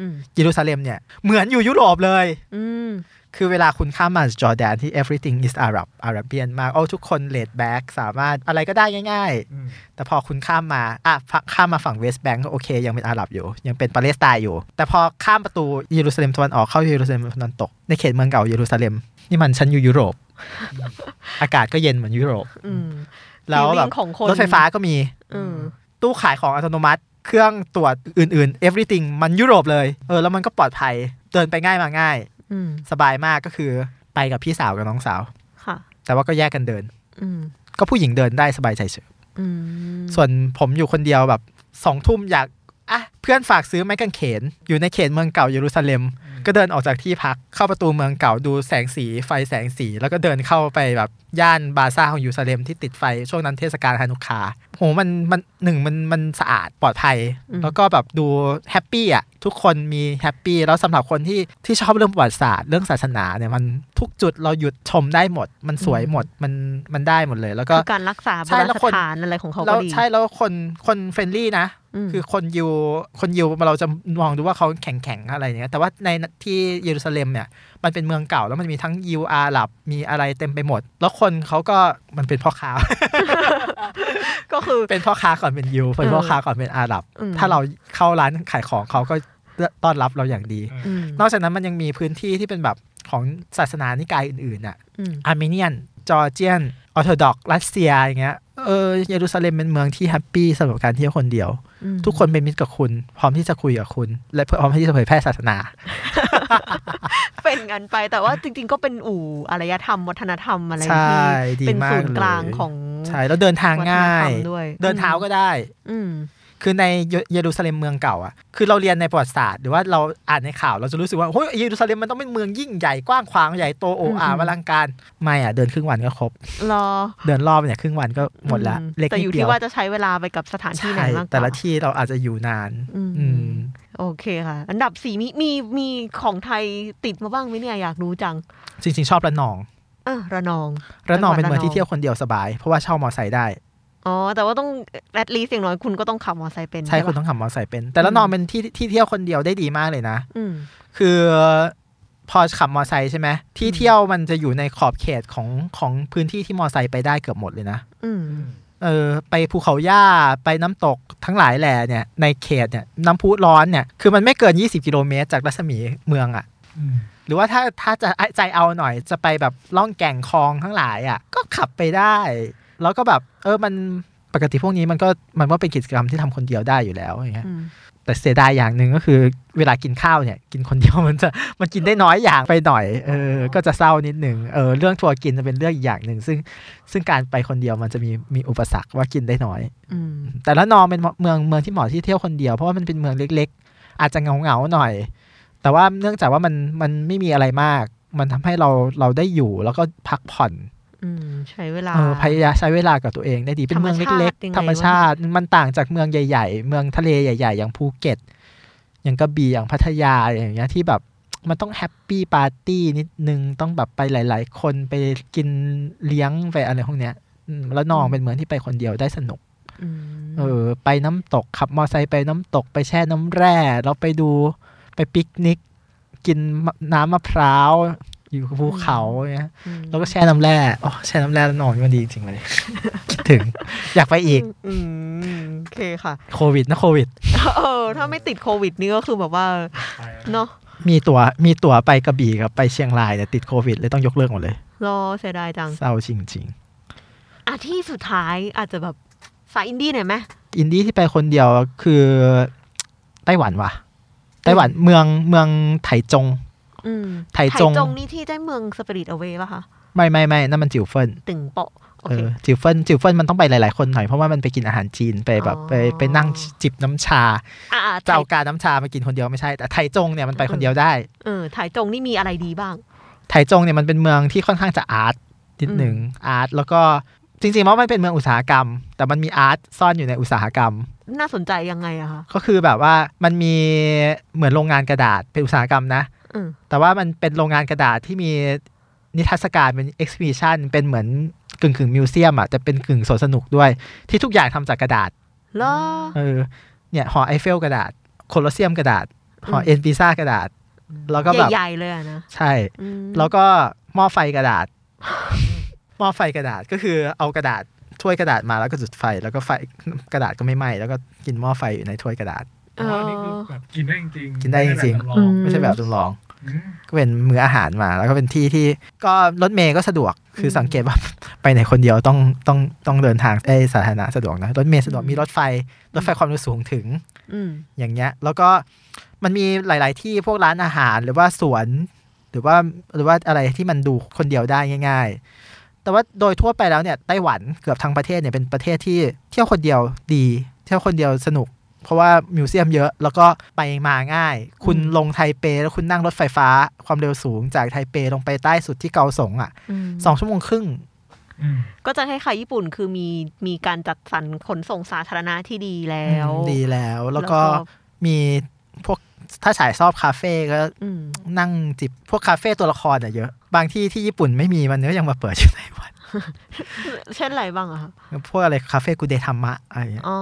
อืมเยรูซาเล็มเนี่ยเหมือนอยู่ยุโรปเลยอืม คือเวลาคุณข้ามมาจอร์แดนที่ everything is Arab Arabian มากโอ้ทุกคน laid back สามารถอะไรก็ได้ง่ายอืมๆแต่พอคุณข้ามมาอะฝั่งข้ามมาฝั่งเวสต์แบงก์ก็โอเค ยังเป็นอาหรับอยู่ ยังเป็นปาเลสไตน์อยู่ แต่พอข้ามประตูเยรูซาเล็มตะวันออกเข้าเยรูซาเล็มตะวันตก ในเขตเมืองเก่าเยรูซาเล็ม นี่มันฉันอยู่ยุโรป อากาศก็เย็นเหมือนยุโรปอืมแล้วแบบ feeling ของคนรถไฟฟ้าก็มีอืมตู้ขายของอัตโนมัติ เครื่องตรวจอื่นๆ everything มันยุโรปเลยเออแล้วมันก็ปลอดภัยเดินไปง่ายมาง่ายอืม สบายมากก็คือไปกับพี่สาวกับน้องสาว ค่ะ แต่ว่าก็แยกกันเดิน อืมก็ผู้หญิงเดินได้สบายใจเฉยอืมส่วนผมอยู่คนเดียวแบบสองทุ่มอยากอะเพื่อนฝากซื้อไม้กางเขน อยู่ในเขตเมืองเก่าเยรูซาเล็ม ก็เดินออกจากที่พักเข้าประตูเมืองเก่าดูแสงสีไฟแสงสี แล้วก็เดินเข้าไปแบบย่านบาซาร์ของเยรูซาเล็มที่ติดไฟช่วงนั้นเทศกาลฮานุกกาห์มันมันหนึ่งมันมันสะอาดปลอดภัย แล้วก็แบบดู happy อะ ทุกคนมี happy แล้วสำหรับคนที่ที่ชอบเรื่องประวัติศาสตร์เรื่องศาสนาเนี่ยมันทุกจุดเราหยุดชมได้หมด มันสวยหมดมันมันได้หมดเลย แล้วก็คือการรักษาโบราณสถานใช่แล้วคนอะไรของเขาแล้วก็ดีใช่แล้วคนคน friendly นะมคือคนยิวคนยิวเราจะมองดูว่าเขาแข็งแข็งๆอะไรอย่างเงี้ยแต่ว่าในที่เยรูซาเล็มเนี่ยมันเป็นเมืองเก่าแล้วมันมีทั้งยิวอาหรับมีอะไรเต็มไปหมด แล้วคนเขาก็มันเป็นพ่อค้า ก็คือเป็นพ่อค้าก่อนเป็นยิวเป็นพ่อค้าก่อนเป็นอาหรับอืมถ้าเราเข้าร้านขายของเขาก็ ต้อนรับเราอย่างดีอืมนอกจากนั้นมันยังมีพื้นที่ที่เป็นแบบของศาสนานิกายอื่นๆน่ะอืมอาร์เมเนียน จอร์เจียน ออร์โธดอกซ์รัสเซียอย่างเงี้ยเออเยรูซาเล็มเป็นเมืองที่ happy สำหรับการเที่ยวคนเดียวอืมทุกคนเป็นมิตรกับคุณ พร้อมที่จะคุยกับคุณ และพร้อมที่จะเผยแพร่ศาสนา เป็นกันไปแต่ว่าจริง ๆ ก็เป็นอู่อารยธรรม วัฒนธรรมอะไรใช่ที่ดีเป็นมากศูนย์กลางเลยของใช่แล้วเดินทางง่ายวัฒนธรรมด้วยเดินเท้าก็ได้ อืม คือในเยเยรูซาเล็มเมืองเก่าอะคือเราเรียนในประวัติศาสตร์หรือว่าเราอ่านในข่าวเราจะรู้สึกว่าเฮ้ยเยรูซาเล็มมันต้องเป็นเมืองยิ่งใหญ่กว้างขวางใหญ่โตโอ้อาอืมอลังการไม่อะเดินครึ่งวันก็ครบรอเดินรอบเนี่ยครึ่งวันก็หมดละอืเล็กแต่นิอยู่ดเดีที่ยวว่าจะใช้เวลาไปกับสถานที่ไหนใช่มากกว่าแต่ละที่เราอาจจะอยู่นานอืมอืมโอเคค่ะ อันดับสี่มีมีมีของไทยติดมาบ้างไหมเนี่ยอยากรู้จัง จริง ๆ ชอบระนองอะระนอง ระนองเป็นจังหวัดเมืองที่ระนองเที่ยวคนเดียวสบาย เพราะว่าเช่ามอไซค์ได้ อ๋อ แต่ว่าต้องแอดลีสอย่างน้อยคุณก็ต้องขับมอเตอร์ไซค์เป็น ใช่ปะคุณต้องขับมอไซค์เป็น แต่ระนองเป็นที่ที่เที่ยวคนเดียวได้ดีมากเลยนะอืมคือพอขับมอไซค์ใช่ไหมที่เที่ยวมันจะอยู่ในขอบเขตของของพื้นที่ที่มอไซค์ไปได้เกือบหมดเลยนะอืมเออไปภูเขาหญ้าไปน้ำตกทั้งหลายแหล่เนี่ยในเขตเนี่ยน้ำพุร้อนเนี่ยคือมันไม่เกิน 20 กิโลเมตร จากรัศมีเมืองอะอืมหรือว่าถ้าถ้าจะใจเอาหน่อยจะไปแบบล่องแก่งคลองทั้งหลายอะก็ขับไปได้ แล้วก็แบบ เออมันปกติพวกนี้มันก็มันว่าเป็นกิจกรรมที่ทำคนเดียวได้อยู่แล้วอย่างเงี้ยอืมแต่เสียดายอย่างหนึ่งก็คือ เวลากินข้าวเนี่ย กินคนเดียวมันจะมันกินได้น้อยอย่างไปหน่อยเออก็จะเศร้านิดหนึ่งเออเรื่องทัวร์กินจะเป็นเรื่องอีกอย่างหนึ่งซึ่งซึ่งการไปคนเดียวมันจะมีมีอุปสรรคว่ากินได้น้อยอืมแต่ระนองเป็นเมืองเมืองที่เหมาะที่เที่ยวคนเดียวเพราะว่ามันเป็นเมืองเล็ก ๆ อาจจะเหงาเหงาๆหน่อย แต่ว่าเนื่องจากว่ามันมันไม่มีอะไรมาก มันทำให้เราเราได้อยู่แล้วก็พักผ่อนอืม ใช้เวลาเออพยายามใช้เวลากับตัวเองได้ดีเป็นเมืองเล็กธรรมชาติยังไงๆธรรมชาติมันต่างจากเมืองใหญ่ ๆ เมืองทะเลใหญ่ ๆ อย่างภูเก็ต อย่างกระบี่อย่างพัทยาอย่างเงี้ยที่แบบมันต้องแฮปปี้ปาร์ตี้นิดนึงต้องแบบไปหลาย ๆ คนไปกินเลี้ยงไปอะไรพวกเนี้ยอืมแล้วนองเป็นเมืองที่ไปคนเดียวได้สนุกอืมเออ ไปน้ำตกขับมอไซค์ไปน้ำตกไปแช่น้ำแร่แล้วไปดูไปปิกนิก กินน้ำมะพร้าว อยู่ภูเขาเงี้ยอืมแล้วก็แช่น้ำแร่อ๋อแช่น้ำแร่แล้วนอนนี่มันดีจริงๆเลยคิดถึง อยากไปอีกอืมโอเคค่ะ โควิดนะโควิดเออถ้าไม่ติดโควิดนี่ก็คือแบบว่าไปแล้วเนาะมีตัว๋วมีตั๋วไปกระบี่กับไปเชียงรายแต่ติดโควิดเลยต้องยกเลิกหมดเลยรอเสียดายจังเศร้าจริงอะที่สุดท้ายอาจจะแบบสายอินดี้หน่อยไหมๆอินดี้ที่ไปคนเดียวคือไต้หวันว่ะไต้หวันเมืองเมืองไถจงอืม ไถจงนี่ที่ได้เมืองสปิริตเอาเวป่ะคะ ไม่ไม่ไม่นั่นมันจิ๋วเฟินตึงโปะเออโอเคจิ๋วเฟินจิ๋วเฟินมันต้องไปหลาย ๆ คนหน่อยเพราะว่ามันไปกินอาหารจีนไปแบบอ๋อไปไปนั่งจิบน้ำชาอ่าจะเอาการน้ำชามากินคนเดียวไม่ใช่ แต่ไถจงเนี่ยมันไปคนเดียวได้เออถ่ายจงนี่มีอะไรดีบ้างไถจงเนี่ยมันเป็นเมืองที่ค่อนข้างจะ art นิดหนึ่ง art แล้วก็จริงๆแล้วมันเป็นเมืองอุตสาหกรรม แต่มันมี art ซ่อนอยู่ในอุตสาหกรรม น่าสนใจยังไงอะคะก็คือแบบว่ามันมีเหมือนโรงงานกระดาษเป็นอุตสาหกรรมนะอืม แต่ว่ามันเป็นโรงงานกระดาษที่มีนิทรรศการเป็น exhibition เป็นเหมือนกึ่งกึ่ง museum อะแต่เป็นกึ่งสวนสนุกด้วย ที่ทุกอย่างทำจากกระดาษเหรอเออเนี่ยหอไอเฟลกระดาษ โคลอสเซียมกระดาษหออืมเอนปิซ่ากระดาษ แล้วก็แบบใหญ่ๆเลยอะนะ ใช่อืมแล้วก็หม้อไฟกระดาษ หม้อไฟกระดาษก็คือเอากระดาษถ้วยกระดาษมาแล้วก็จุดไฟ แล้วก็ไฟกระดาษก็ไม่ไหม้แล้วก็กินหม้อไฟอยู่ในถ้วยกระดาษเออ๋อออันนี้คือแบบกินได้จริงๆกินได้จริงๆไม่อืได้มไม่ใช่แบบจำลองอืม ก็เป็นมื้ออาหารมา แล้วก็เป็นที่ที่ก็รถเมย์ก็สะดวกคือสังเกตว่าไปไหนคนเดียวต้องต้องต้องเดินทางเอยสาธารณะสะดวกนะรถเมย์สะดวกมีรถไฟรถไฟความเร็วสูงถึงอืมอย่างเงี้ย แล้วก็มันมีหลาย ๆ ที่พวกร้านอาหารหรือว่าสวน หรือว่าหรือว่าอะไรที่มันดูคนเดียวได้ง่าย ๆ แต่ว่าโดยทั่วไปแล้วเนี่ยไต้หวันเกือบทั้งประเทศเนี่ยเป็นประเทศที่เที่ยวคนเดียวดี เที่ยวคนเดียวสนุก เพราะว่ามิวเซียมเยอะ แล้วก็ไปมาง่าย คุณลงไทเป แล้วคุณนั่งรถไฟฟ้าความเร็วสูงจากไทเปลงไปใต้สุดที่เกาสงอะอืมสองชั่วโมงครึ่งอืมก็จะคล้ายๆญี่ปุ่นคือมีมีการจัดสรรขนส่งสาธารณะที่ดีแล้ว ดีแล้ว แล้วก็มีพวกถ้าสายชอบคาเฟ่ก็อืมนั่งจิบพวกคาเฟ่ตัวละครอะเยอะ บางที่ที่ญี่ปุ่นไม่มีมันก็ยังมาเปิดอยู่ในวัน เช่นอะไรบ้างอะคะพวกอะไรคาเฟ่กูเดทามะอะไรเงี้ยอ๋อ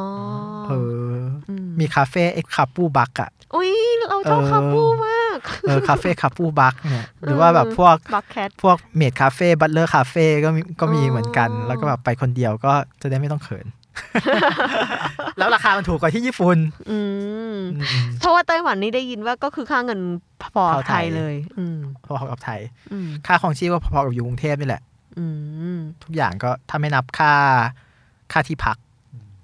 เออมมีคาเฟ่เอ็กคาปูบักอะอุ้ยเราชอบเออคาปูมากเออคาเฟ่คาปูบักเนี่ย หรือว่าแบบพวก Bugcat พวก maid คาเฟ่ butler คาเฟ่ก็มีก็มีอ๋อเหมือนกัน แล้วก็แบบไปคนเดียวก็จะได้ไม่ต้องเขิน แล้วราคามันถูกกว่าที่ญี่ปุ่นอืมอืมเพราะว่าไต้หวันนี่ได้ยินว่าก็คือค่าเงินพอเท่าไทไทยยเลย อืมพอๆกับไทยอืมค่าของชีพก็พอๆกับอยู่กรุงเทพนี่แหละอืม ทุกอย่างก็ถ้าไม่นับค่าค่าที่พัก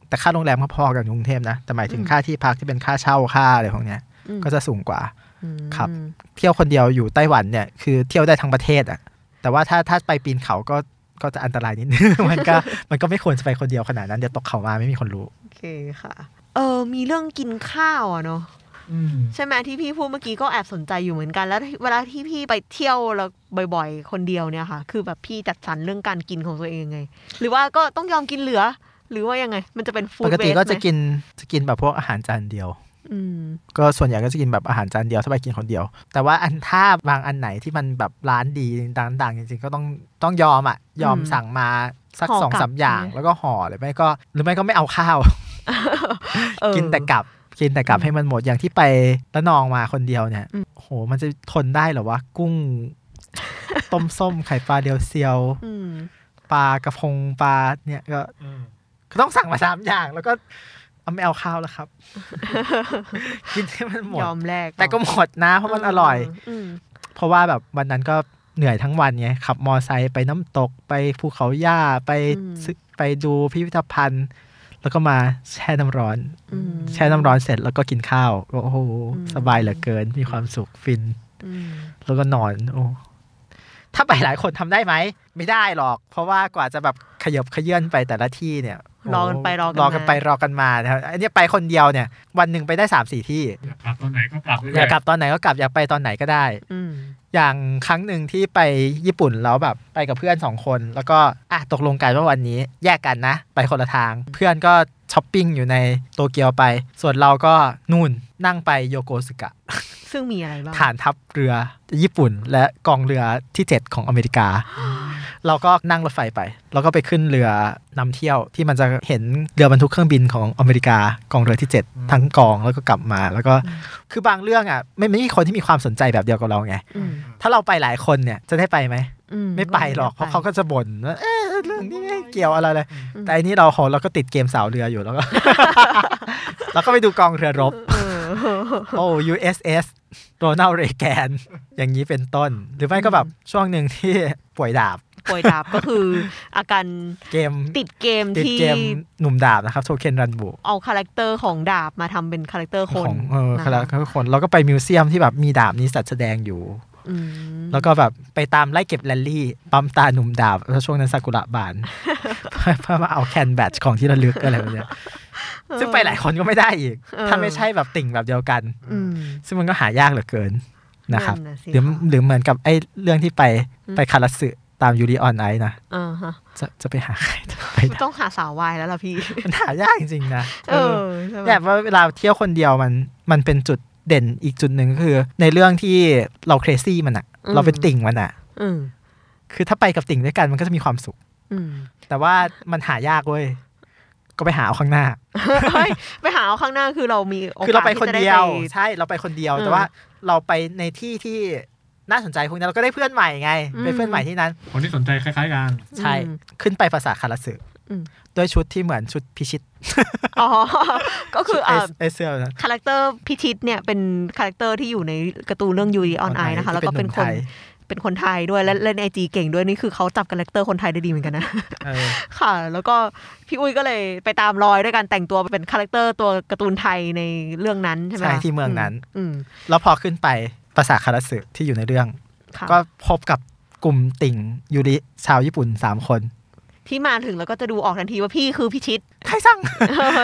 แต่ค่าโรงแรมก็พอกับกรุงเทพนะ แต่หมายถึงอืมค่าที่พักที่เป็นค่าเช่าค่าอะไรพวกเนี้ยอืมก็จะสูงกว่าอืมครับ เที่ยวคนเดียวอยู่ไต้หวันเนี่ยคือเที่ยวได้ทั้งประเทศอะแต่ว่าถ้าถ้าไปปีนเขาก็ก็จะอันตรายนิดนึง มันก็มันก็ไม่ควรจะไปคนเดียวขนาดนั้น เดี๋ยวตกเขามาไม่มีคนรู้ โอเคค่ะ เออมีเรื่องกินข้าวอะเนาะอืม ใช่ไหมที่พี่พูดเมื่อกี้ก็แอบสนใจอยู่เหมือนกัน แล้วเวลาที่พี่ไปเที่ยวแล้วบ่อยๆ คนเดียวเนี่ยค่ะ คือแบบพี่จัดสรรเรื่องการกินของตัวเองยังไง หรือว่าก็ต้องยอมกินเหลือ หรือว่ายังไง มันจะเป็นฟู้ปดกติก็จะนกินจะกินแบบพวกอาหารจานเดียวอืมก็ส่วนใหญ่ก็จะกินแบบอาหารจานเดียวถ้าไปกินคนเดียว แต่ว่าอันถ้าบางอันไหนที่มันแบบร้านดีดังๆจริงๆก็ต้องต้องยอมอะ ยอมอืมสั่งมาสักห่อสองกลับสามอย่างใช่ไหมแล้วก็ห่อหรือไม่ก็ หรือไม่ก็ไม่เอาข้าวเออกินแต่กลับ กินแต่กลับให้มันหมดอย่างที่ไปละนองมาคนเดียวเนี่ยอืมโห มันจะทนได้เหรอวะ กุ้ง ต้มส้มไข่ปลาเดียวเซียวอืมปลากระพงปลาเนี่ยก็เออก็ต้องสั่งมาสามอย่างแล้วก็เอาไม่เอาข้าวแล้วครับ กินให้มันหมดยอมแลกแต่ก็หมดนะเพราะมันอร่อยมเพราะว่าแบบวันนั้นก็เหนื่อยทั้งวันไงขับมอไซค์ไปน้ำตกไปภูเขาหญ้าไปซึไปดูพิพิธภัณฑ์ แล้วก็มาแช่น้ำร้อนอืมแช่น้ำร้อนเสร็จแล้วก็กินข้าวโอ้โหอืมสบายเหลือเกิน มีความสุขฟินอืมแล้วก็นอน โอ้ถ้าไปหลายคนทำได้ไหม ไม่ได้หรอก เพราะว่ากว่าจะแบบขยบขยื่นไปแต่ละที่เนี่ยรอกันไปรอกันรอกันไปรอกันมานะครับอันนี้ไปคนเดียวเนี่ย วันหนึ่งไปได้สามสี่ที่อยากกลับตอนไหนก็กลับอยากกลับตอนไหนก็กลับอยากไปตอนไหนก็ได้อืมอย่างครั้งหนึ่งที่ไปญี่ปุ่นแล้วแบบไปกับเพื่อนสองคน แล้วก็อะตกลงกันว่าวันนี้แยกกันนะ ไปคนละทางเพื่อนก็ช้อปปิ้งอยู่ในโตเกียวไป ส่วนเราก็นู่นนั่งไปโยโกสึกะ ซึ่งมีอะไรบ้างฐานทัพเรือญี่ปุ่น และกองเรือที่ 7 ของอเมริกาเราก็นั่งรถไฟไป แล้วก็ไปขึ้นเรือนำเที่ยวที่มันจะเห็นเรือบรรทุกเครื่องบินของอเมริกากองเรือที่ 7 ทั้งกองแล้วก็กลับมา แล้วก็คือบางเรื่องอะไม่ไม่มีคนที่มีความสนใจแบบเดียวกับเราไงอืมถ้าเราไปหลายคนเนี่ยจะได้ไปไหมอืไม่ไปหรอกเพราะเขาก็จะบ่นว่าเอ๊ะเรื่องนี้ไม่เกี่ยวอะไรเลย แต่อันนี้เราโหเราก็ติดเกมสาวเรืออยู่แล้วก็เราก็ไปดูกองเรือรบเออโอ้ USS โรนัลเรแกนอย่างนี้เป็นต้น หรือไม่ก็แบบช่วงหนึ่งที่ป่วยดาบ ป่วยดาบก็คือ อาการเกมติดเกมติดที่เกมหนุ่มดาบนะครับโทเค็นรันบุเอา character ของดาบมาทำเป็น character คนของเออนะคะคนเราก็ไป museum ที่แบบมีดาบนี้จัดแสดงอยู่อืมแล้วก็แบบไปตามไล่เก็บแรลลี่ ปั๊มตราหนุ่มดาบแล้วช่วงนั้นซากุระบานเพื่อเพื่อมาเอา can badge ของที่ระลึกอะไรแบบเนี้ยซึ่งไปหลายคนก็ไม่ได้อีก ถ้าไม่ใช่แบบติ่งแบบเดียวกันอืมซึ่งมันก็หายากเหลือเกินนะครับนั่นน่ะสิหรือค่ะหรือเหมือนกับไอ้เรื่องที่ไปอืมไปคาราสึ ตามยูริออนไอนะอ่าฮะจะจะไปหาใครไปได้ต้องหาสาววายแล้วล่ะพี่ มันหายากจริงๆนะเออใช่ไหมเนี่ยว่าเวลาเที่ยวคนเดียวมันมันเป็นจุดเด่นอีกจุดหนึ่งก็คือ ในเรื่องที่เราเครซี่มันอะเราเป็นติ่งมันอะอืมคือถ้าไปกับติ่งด้วยกันมันก็จะมีความสุขอืมแต่ว่ามันหายากเว้ยก็ไปหาเอาข้างหน้าเฮ้ยไปหาเอาข้างหน้าคือเรามีโอกาสคือเราไปที่คนจะเดียวไปใช่เราไปคนเดียวเออแต่ว่าเราไปในที่ที่ น่าสนใจพวกนี้เราก็ได้เพื่อนใหม่ไงอืมเป็นเพื่อนใหม่ที่นั้น คนที่สนใจคล้ายๆกันใช่อืมขึ้นไปปราสาทคารัตสึอืมด้วยชุดที่เหมือนชุดพิชิต อ๋อ ก็คือไออ่าไอเสื้อนั้น character พิชิตเนี่ยเป็น character ที่อยู่ในการ์ตูนเรื่องยู i ออนไอนะคะ แล้วก็เป็นคนที่เป็นคนไทยด้วยและเล่น IG เก่งด้วยนี่คือเขาจับ character คนไทยได้ดีเหมือนกันนะเออค่ะ แล้วก็พี่อุ้ยก็เลยไปตามรอยด้วยการแต่งตัวเป็น character ตัวการ์ตูนไทยในเรื่องนั้นใช่ไหมใช่คะที่เมืองนั้น อืมแล้วพอขึ้นไป ปราสาทคาราสึที่อยู่ในเรื่องค่ะก็พบกับกลุ่มติ่งยูริชาวญี่ปุ่นสามคนที่มาถึงแล้วก็จะดูออกทันทีว่าพี่คือพิชิต ไทยสั่ง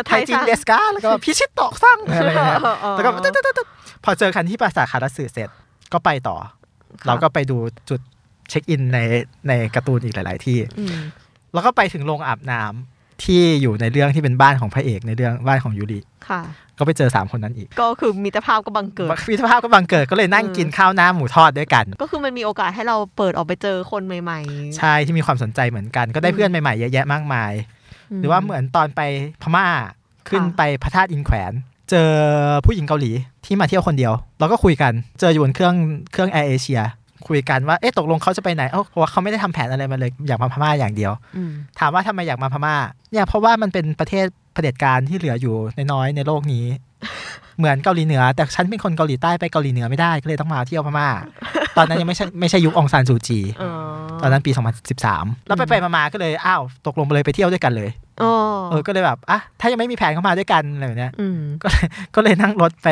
ไทยจริงสั่เดสกาแล้วก็พิชิตตอกสั่งอะไรอย่างเงี้ยอ๋อแล้วก็ตึ๊ดตึ๊ดตึ๊ดตึ๊ดพอเจอกันที่ปราสาทคาราสึเสร็จก็ไปต่อค่ะเราก็ไปดูจุดเช็คอินในในการ์ตูนอีกหลาย ๆ ที่อืมแล้วก็ไปถึงโรงอาบน้ำ ที่อยู่ในเรื่องที่เป็นบ้านของพระเอกในเรื่องบ้านของยูริค่ะ ก็ไปเจอสามคนนั้นอีก ก็คือมิตรภาพก็บังเกิดมิตรภาพก็บังเกิดก็เลยนั่งเออกินข้าวหน้าหมูทอดด้วยกัน ก็คือมันมีโอกาสให้เราเปิดออกไปเจอคนใหม่ใช่ที่มีความสนใจเหมือนกัน ก็ได้เพื่อนใหม่ๆเยอะแยะมากมายๆหรือว่าเหมือนตอนไปพม่าขึ้นค่ะไปพระธาตุอินทร์แขวน เจอผู้หญิงเกาหลีที่มาเที่ยวคนเดียว เราก็คุยกันเจออยู่บนเครื่องเครื่องแอร์เอเชีย คุยกันว่าเอ๊ะตกลงเขาจะไปไหนเอ้าเพราะว่าเขาไม่ได้ทำแผนอะไรมาเลยอยากมาพม่าอย่างเดียวอืมถามว่าทำไมอยากมาพม่า เนี่ยเพราะว่ามันเป็นประเทศเผด็จการที่เหลืออยู่น้อยๆในโลกนี้ เหมือนเกาหลีเหนือ แต่ฉันเป็นคนเกาหลีใต้ไปเกาหลีเหนือไม่ได้ก็เลยต้องมาเที่ยวพม่า ตอนนั้นยังไม่ใช่ไม่ใช่ยุคองซานซูจีอ๋อตอนนั้นปี 2013 แล้วไปไปๆมาๆก็เลยอ้าวตกลงไปเลยไปเที่ยวด้วยกันเลยอ๋อเออก็เลยแบบอะถ้ายังไม่มีแผนเข้ามาด้วยกันอะไรแบบเนี้ยอืมก็เลยก็เลยนั่งรถไป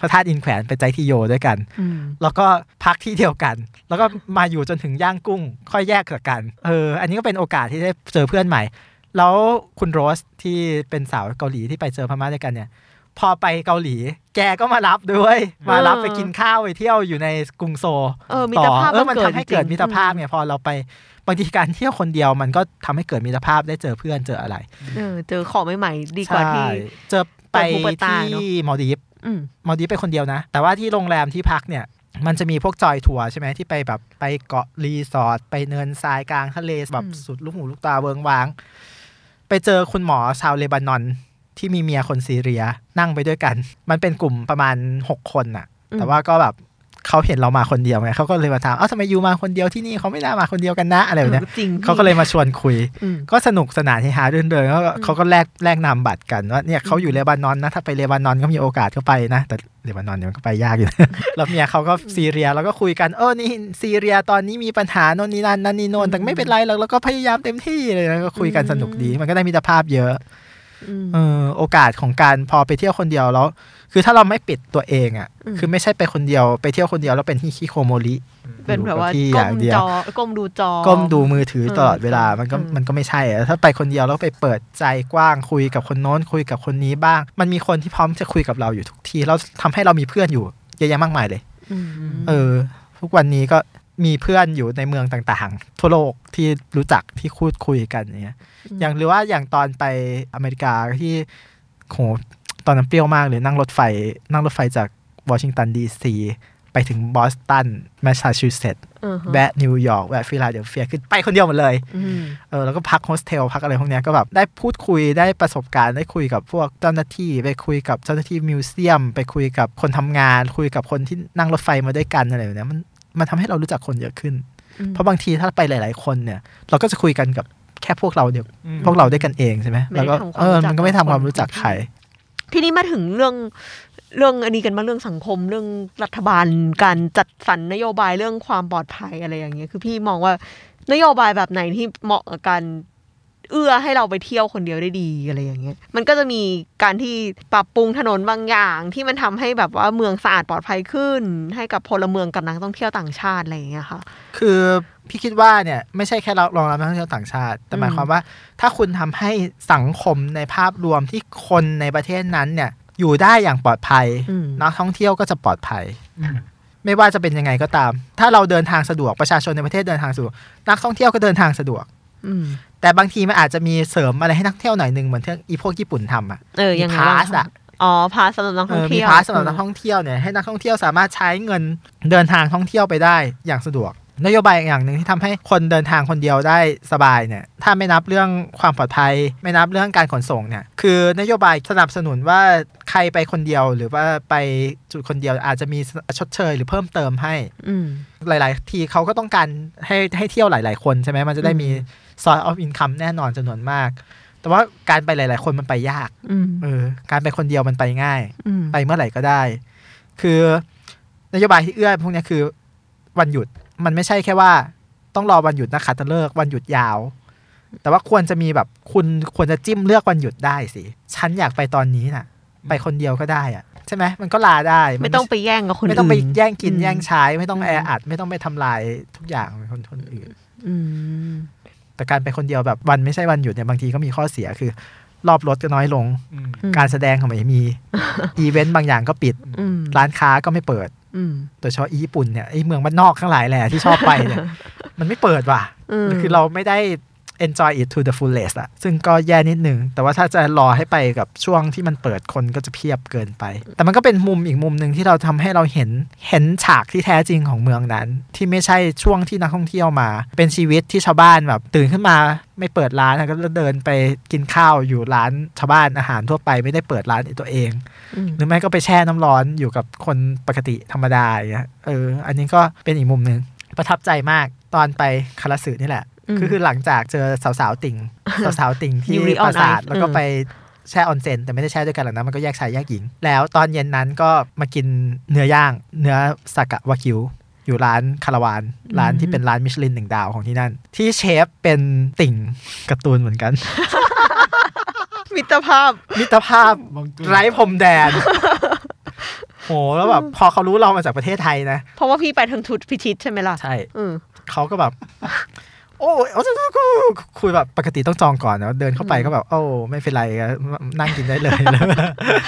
พระธาตุอินแขวนไปใจทีโยด้วยกันอืมแล้วก็พักที่เดียวกัน แล้วก็มาอยู่จนถึงย่างกุ้ง ค่อยแยกจากกันเอออันนี้ก็เป็นโอกาสที่ได้เจอเพื่อนใหม่ แล้วคุณโรสที่เป็นสาวเกาหลีที่ไปเจอพม่าด้วยกันเนี่ย พอไปเกาหลี แกก็มารับด้วย มารับไปกินข้าวไปเที่ยวอยู่ในกรุงโซลเออมิตรภาพเออมันทำให้เกิดจริงๆมิตรภาพเนี่ยพอเราไปบางทีการเที่ยวคนเดียวมันก็ทำให้เกิดมิตรภาพได้เจอเพื่อนเจออะไรเออเจอของใหม่ๆดีกว่าที่ใช่เจอไปเปิดหูเปิดตาที่เนอะมอลดีฟอืมมอลดีฟไปคนเดียวนะ แต่ว่าที่โรงแรมที่พักเนี่ยมันจะมีพวก join tour ใช่ไหมที่ไปแบบไปเกาะรีสอร์ทไปเนินทรายกลางทะเลแบบอืมสุดลูกหูลูกตาเวิ้งว้าง ไปเจอคุณหมอชาวเลบานอน ที่มีเมียคนซีเรียนั่งไปด้วยกัน มันเป็นกลุ่มประมาณหกคนน่ะแต่ว่าก็แบบเขาเห็นเรามาคนเดียวไงเขาก็เลยมาถามเอ้าทำไม you มาคนเดียวที่นี่เขาไม่น่ามาคนเดียวกันนะอะไรแบบเนี้ยจริงเขาก็เลยมาชวนคุยอืมก็สนุกสนานเฮฮาเดินเดินแล้วก็เขาก็แลกแลกนามบัตรกันว่าเนี่ยเขาอยู่เลบานอนนะถ้าไปเลบานอนก็มีโอกาสก็ไปนะ แต่เลบานอนเนี่ยมันก็ไปยากอยู่นะแล้วเมียเขาก็ซีเรียแล้วก็คุยกันเออนี่ซีเรียตอนนี้มีปัญหาโน่นนี่นั่นนั่นนี่โน่นแต่ไม่เป็นไรหรอกเราก็พยายามเต็มที่เลยนะก็คุยกันสนุกดีมันก็ได้มิตรภาพเยอะอืม เออโอกาสของการพอไปเที่ยวคนเดียวแล้ว คือถ้าเราไม่ปิดตัวเองอะอืมคือไม่ใช่ไปคนเดียวไปเที่ยวคนเดียวแล้วเป็นที่คิโคโมริเป็นแบบว่าอยู่กับที่อย่างก้มเดียวจอก้มดูจอก้มดูมือถือตลอดเวลาเออมันก็อืมมันก็ไม่ใช่อะถ้าไปคนเดียวแล้วไปเปิดใจกว้างคุยกับคนโน้นคุยกับคนนี้บ้าง มันมีคนที่พร้อมจะคุยกับเราอยู่ทุกทีแล้วทำให้เรามีเพื่อนอยู่เยอะแยะมากมายเลยอืมเออ ทุกวันนี้ก็ มีเพื่อนอยู่ในเมืองต่างๆ ทั่วโลกที่รู้จักที่พูดคุยกันอย่างเงี้ยอย่างหรือว่าอย่างตอนไปอเมริกาที่โหตอนนั้นเปรี้ยวมากเลยนั่งรถไฟ นั่งรถไฟจากวอชิงตันดีซีไปถึงบอสตันแมสซาชูเซตส์อือฮะแวะนิวยอร์กแวะฟิลาเดลเฟียคือไปคนเดียวหมดเลยอืมเออแล้วก็พักโฮสเทลพักอะไรพวกเนี้ยก็แบบได้พูดคุยได้ประสบการณ์ได้คุยกับพวกเจ้าหน้าที่ ไปคุยกับเจ้าหน้าที่ museum ไปคุยกับคนทำงาน คุยกับคนที่นั่งรถไฟมาด้วยกันอะไรแบบเนี้ยมัน มันทำให้เรารู้จักคนเยอะขึ้น เพราะบางทีถ้าไปหลาย ๆ คนเนี่ย เราก็จะคุยกันกับแค่พวกเราเดียวอืมพวกเราด้วยกันเองใช่ไหมไม่แล้วได้ก็ทำความเออรู้จักมันก็ไม่ทำความกับคนรู้จักใครทีนี้มาถึงเรื่องเรื่องอันนี้กันมางเรื่องสังคมเรื่องรัฐบาลการจัดสรรนโยบายเรื่องความปลอดภัยอะไรอย่างเงี้ยคือพี่มองว่านโยบายแบบไหนที่เหมาะกับการ เอื้อให้เราไปเที่ยวคนเดียวได้ดีอะไรอย่างเงี้ย มันก็จะมีการที่ปรับปรุงถนนบางอย่างที่มันทำให้แบบว่าเมืองสะอาดปลอดภัยขึ้น ให้กับพลเมืองกับนักท่องเที่ยวต่างชาติอะไรอย่างเงี้ยค่ะ คือพี่คิดว่าเนี่ยไม่ใช่แค่รองรับนักท่องเที่ยวต่างชาติ แต่หมายอืมความว่า ถ้าคุณทำให้สังคมในภาพรวมที่คนในประเทศนั้นเนี่ยอยู่ได้อย่างปลอดภัยอืมนักท่องเที่ยวก็จะปลอดภัยอืมไม่ว่าจะเป็นยังไงก็ตาม ถ้าเราเดินทางสะดวกประชาชนในประเทศเดินทางสะดวก นักท่องเที่ยวก็เดินทางสะดวกอืม แต่บางทีมันอาจจะมีเสริมอะไรให้นักท่องเที่ยวหน่อยหนึ่งเหมือนที่อีพวกญี่ปุ่นทำอะเออยังไงมีบ้าง pass อะอ๋อพาสสำหรับนักเอท่องอมีเที่ยวพาสสำหรับนักท่องเที่ยวเนี่ยให้นักท่องเที่ยวสามารถใช้เงินเดินทางท่องเที่ยวไปได้อย่างสะดวก นโยบายอย่างหนึ่งที่ทำให้คนเดินทางคนเดียวได้สบายเนี่ยถ้าไม่นับเรื่องความปลอดภัย ไม่นับเรื่องการขนส่งเนี่ยคือนโยบายสนับสนุนว่าใครไปคนเดียวหรือว่าไปจุดคนเดียวอาจจะมีชดเชยหรือเพิ่มเติมให้ อืมหลาย ๆ ทีเขาก็ต้องการให้ให้เที่ยวหลาย ๆ คนใช่ไหมมันจะได้มี source of income แน่นอนจำนวนมาก แต่ว่าการไปหลาย ๆ คนมันไปยากอืมเออ การไปคนเดียวมันไปง่ายอืมไปเมื่อไหร่ก็ได้ คือนโยบายที่เอื้อพวกเนี้ยคือวันหยุดมันไม่ใช่แค่ว่า ต้องรอวันหยุดนักขัตฤกษ์วันหยุดยาว แต่ว่าควรจะมีแบบคุณควรจะจิ้มเลือกวันหยุดได้สิฉันอยากไปตอนนี้น่ะ ไปคนเดียวก็ได้อะใช่ไหมมันก็ลาได้นไม่ต้องไปแย่งกับคนอื่นไม่ต้องไปแย่งกินอืมแย่งใช้ ไม่ต้องอืมแออัด ไม่ต้องไปทำลายทุกอย่างของคนคนอื่น อืม แต่การไปคนเดียวแบบวันไม่ใช่วันหยุดเนี่ยบางทีก็มีข้อเสียคือ รอบรถก็น้อยลงอืมอืมการแสดงก็ไม่มีอีเวนต์บางอย่างก็ปิดอืมร้านค้าก็ไม่เปิดอืมโดยเฉพาะญี่ปุ่นเนี่ยไอ้เมืองบ้านนอกทั้งหลายแหละที่ชอบไปเนี่ยมันไม่เปิดว่ะมคือเราไม่ได้ enjoy it to the fullest อะซึ่งก็แย่นิดนึง แต่ว่าถ้าจะรอให้ไปกับช่วงที่มันเปิดคนก็จะเพียบเกินไป แต่มันก็เป็นมุมอีกมุมหนึ่งที่เราทำให้เราเห็นเห็นฉากที่แท้จริงของเมืองนั้น ที่ไม่ใช่ช่วงที่นักท่องเที่ยวมา เป็นชีวิตที่ชาวบ้านแบบตื่นขึ้นมาไม่เปิดร้านนะก็เดินไปกินข้าวอยู่ร้านชาวบ้านอาหารทั่วไปไม่ได้เปิดร้านตัวเองอืมหรือไม่ก็ไปแช่น้ำร้อนอยู่กับคนปกติธรรมดาอย่างเงี้ยเออ อันนี้ก็เป็นอีกมุมหนึ่งประทับใจมากตอนไปคาราสึนี่แหละม คือคือหลังจากเจอสาวๆติ่งสาวๆติ่งที่ Yuri ป on ราสาท Ice แล้วก็อืมไปแช่ออนเซ็นแต่ไม่ได้แช่ด้วยกันหรอกนะมันก็แยกชายแยกหญิง แล้วตอนเย็นนั้นก็มากินเนื้อย่าง เนื้อสากะวากิว อยู่ร้านคาราวานร้านที่เป็นร้านมิชลินหนึ่งดาวของที่นั่น ที่เชฟเป็นติ่งการ์ตูนเหมือนกัน มิตรภาพ มิตรภาพบังเกิดไร้พรมแดนโหแล้วแบบพอเขารู้เรามาจากประเทศไทยนะ เพราะว่าพี่ไปทางทุตพิชิตใช่ไหมล่ะ ใช่อืมเขาก็แบบ โอ้ยเอาจะคุยแบบปกติต้องจองก่อนนะเดินเข้าไปก็แบบ โอ้ไม่เป็นไรอะนั่งกินได้เลย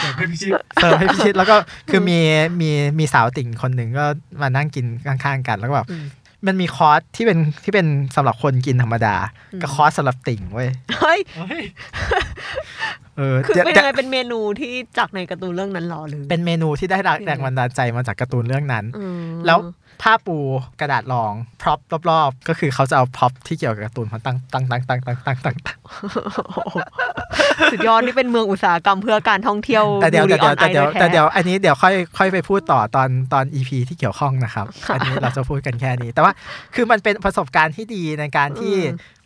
เกิดเป็นพิชิตเสิร์ฟให้พิชิตแล้วก็คือมีมีมีสาวติ่งคนหนึ่งก็มานั่งกินข้างๆกันแล้วก็แบบอืมมันมีคอร์สที่เป็นที่เป็นสำหรับคนกินธรรมดาอืมกับคอร์สสำหรับติ่งเว้ยเฮ้ยเฮ้ยเออคือเดี๋ยวเป็นเดี๋ยัยวงไงเป็นเมนูที่จากในการ์ตูนเรื่องนั้นหรอหรือเป็นเมนูที่ได้แรงบันดาลใจมาจากการ์ตูนเรื่องนั้นอืมแล้ว ผ้าปูกระดาษรองพร็อพรอบๆ ก็คือเขาจะเอาพร็อพที่เกี่ยวกับการ์ตูนมาตั้งตั้งตั้งตั้งตั้งตั้งตั้งสุดยอดนี่เป็นเมืองอุตสาหกรรมเพื่อการท่องเที่ยวแต่เดี๋ยวแต่เดี๋ยวแต่เดี๋ยวแต่เดี๋ยวอันนี้เดี๋ยวค่อยค่อยไปพูดต่อตอนตอนอีพีที่เกี่ยวข้องนะครับ อันนี้เราจะพูดกันแค่นี้ แต่ว่าคือมันเป็นประสบการณ์ที่ดีในการที่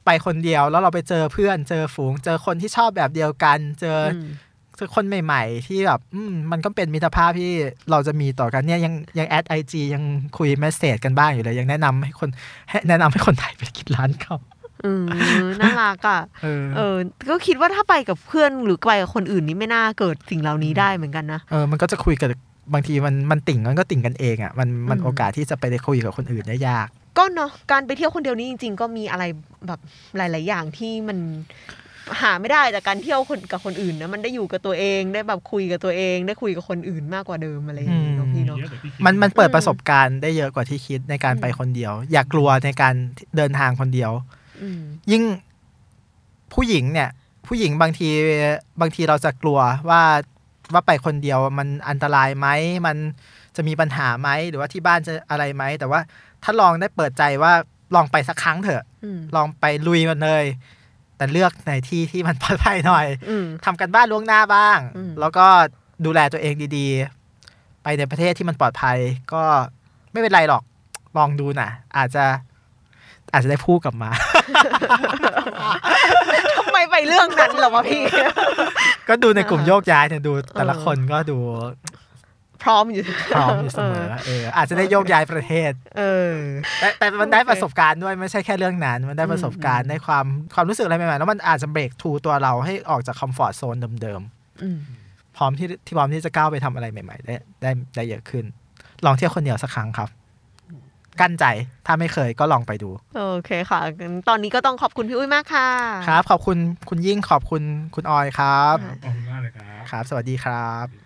ไปคนเดียวแล้วเราไปเจอเพื่อนเจอฝูง เจอคนที่ชอบแบบเดียวกัน เจอ อมเจอคนใหม่ ๆ ที่แบบอืมมันก็เป็นมิตรภาพที่เราจะมีต่อกันเนี่ยยังยัง add IG ยังคุย message กันบ้างอยู่เลย ยังแนะนำให้คนให้แนะนำให้คนไทยไปกินร้านเขาอืมน่ารักอะเออเออ ก็คิดว่าถ้าไปกับเพื่อนหรือไปกับคนอื่นนี่ไม่น่าเกิดสิ่งเหล่านี้ได้เหมือนกันนะเออมันก็จะคุยกับบางทีมันมันติ่งมันก็ติ่งกันเองอะมันมันอืมโอกาสที่จะไปได้คุยกับคนอื่นได้ยากก็เนาะการไปเที่ยวคนเดียวนี้จริง ๆ ก็มีอะไรแบบหลาย ๆ อย่างที่มัน หาไม่ได้จากการเที่ยวคนกับคนอื่นนะมันได้อยู่กับตัวเองได้แบบคุยกับตัวเอง ได้คุยกับคนอื่นมากกว่าเดิมอะไรอย่างเงี้ยเนาะพี่เนาะเยอะกว่าที่คิดมันมันเปิดอืมประสบการณ์ได้เยอะกว่าที่คิดในการอืมไปคนเดียว อย่ากกลัวในการเดินทางคนเดียวอืมยิ่งผู้หญิงเนี่ย ผู้หญิงบางทีบางทีเราจะกลัวว่าว่าไปคนเดียวมันอันตรายไหมมันจะมีปัญหาไหมหรือว่าที่บ้านจะอะไรไหมแต่ว่าถ้าลองได้เปิดใจว่าลองไปสักครั้งเถอะอืมลองไปลุยมันเลย แต่เลือกในที่ที่มันปลอดภัยหน่อยอืมทำกันบ้านล่วงหน้าบ้างอืมแล้วก็ดูแลตัวเองดีๆ ไปในประเทศที่มันปลอดภัย ก็ไม่เป็นไรหรอกลองดูนะอาจจะอาจจะได้พูดกลับมาทำไมไปเรื่องนั้นเหรอวะพี่ ก็ดูในกลุ่มโยกย้ายเนี่ยดูแต่ละคนก็ดู พร้อมอยู่พร้อมอยู่เสมอเอออาจจะได้โยกย้ายประเทศ เออ แต่แต่มันได้โอเคประสบการณ์ด้วยไม่ใช่แค่เรื่องนั้น มันได้ประสบการอืณ์มได้ความความรู้สึกอะไรใหม่ๆแล้วมันอาจจะเบรกทูตัวเราให้ออกจากคอมฟอร์ทโซนเดิมๆอืมพร้อมที่ที่พร้อมที่จะก้าวไปทำอะไรใหม่ ๆ ได้ได้ได้เยอะขึ้น ลองเที่ยวคนเดียวสักครั้งครับกั้นใจ ถ้าไม่เคยก็ลองไปดู โอเคค่ะงั้นตอนนี้ก็ต้องขอบคุณพี่อุ้ยมากค่ะ ครับ ขอบคุณคุณยิ่งขอบคุณคุณออยครับค่ะขอบคุณมากเลยครับ ครับ สวัสดีครับค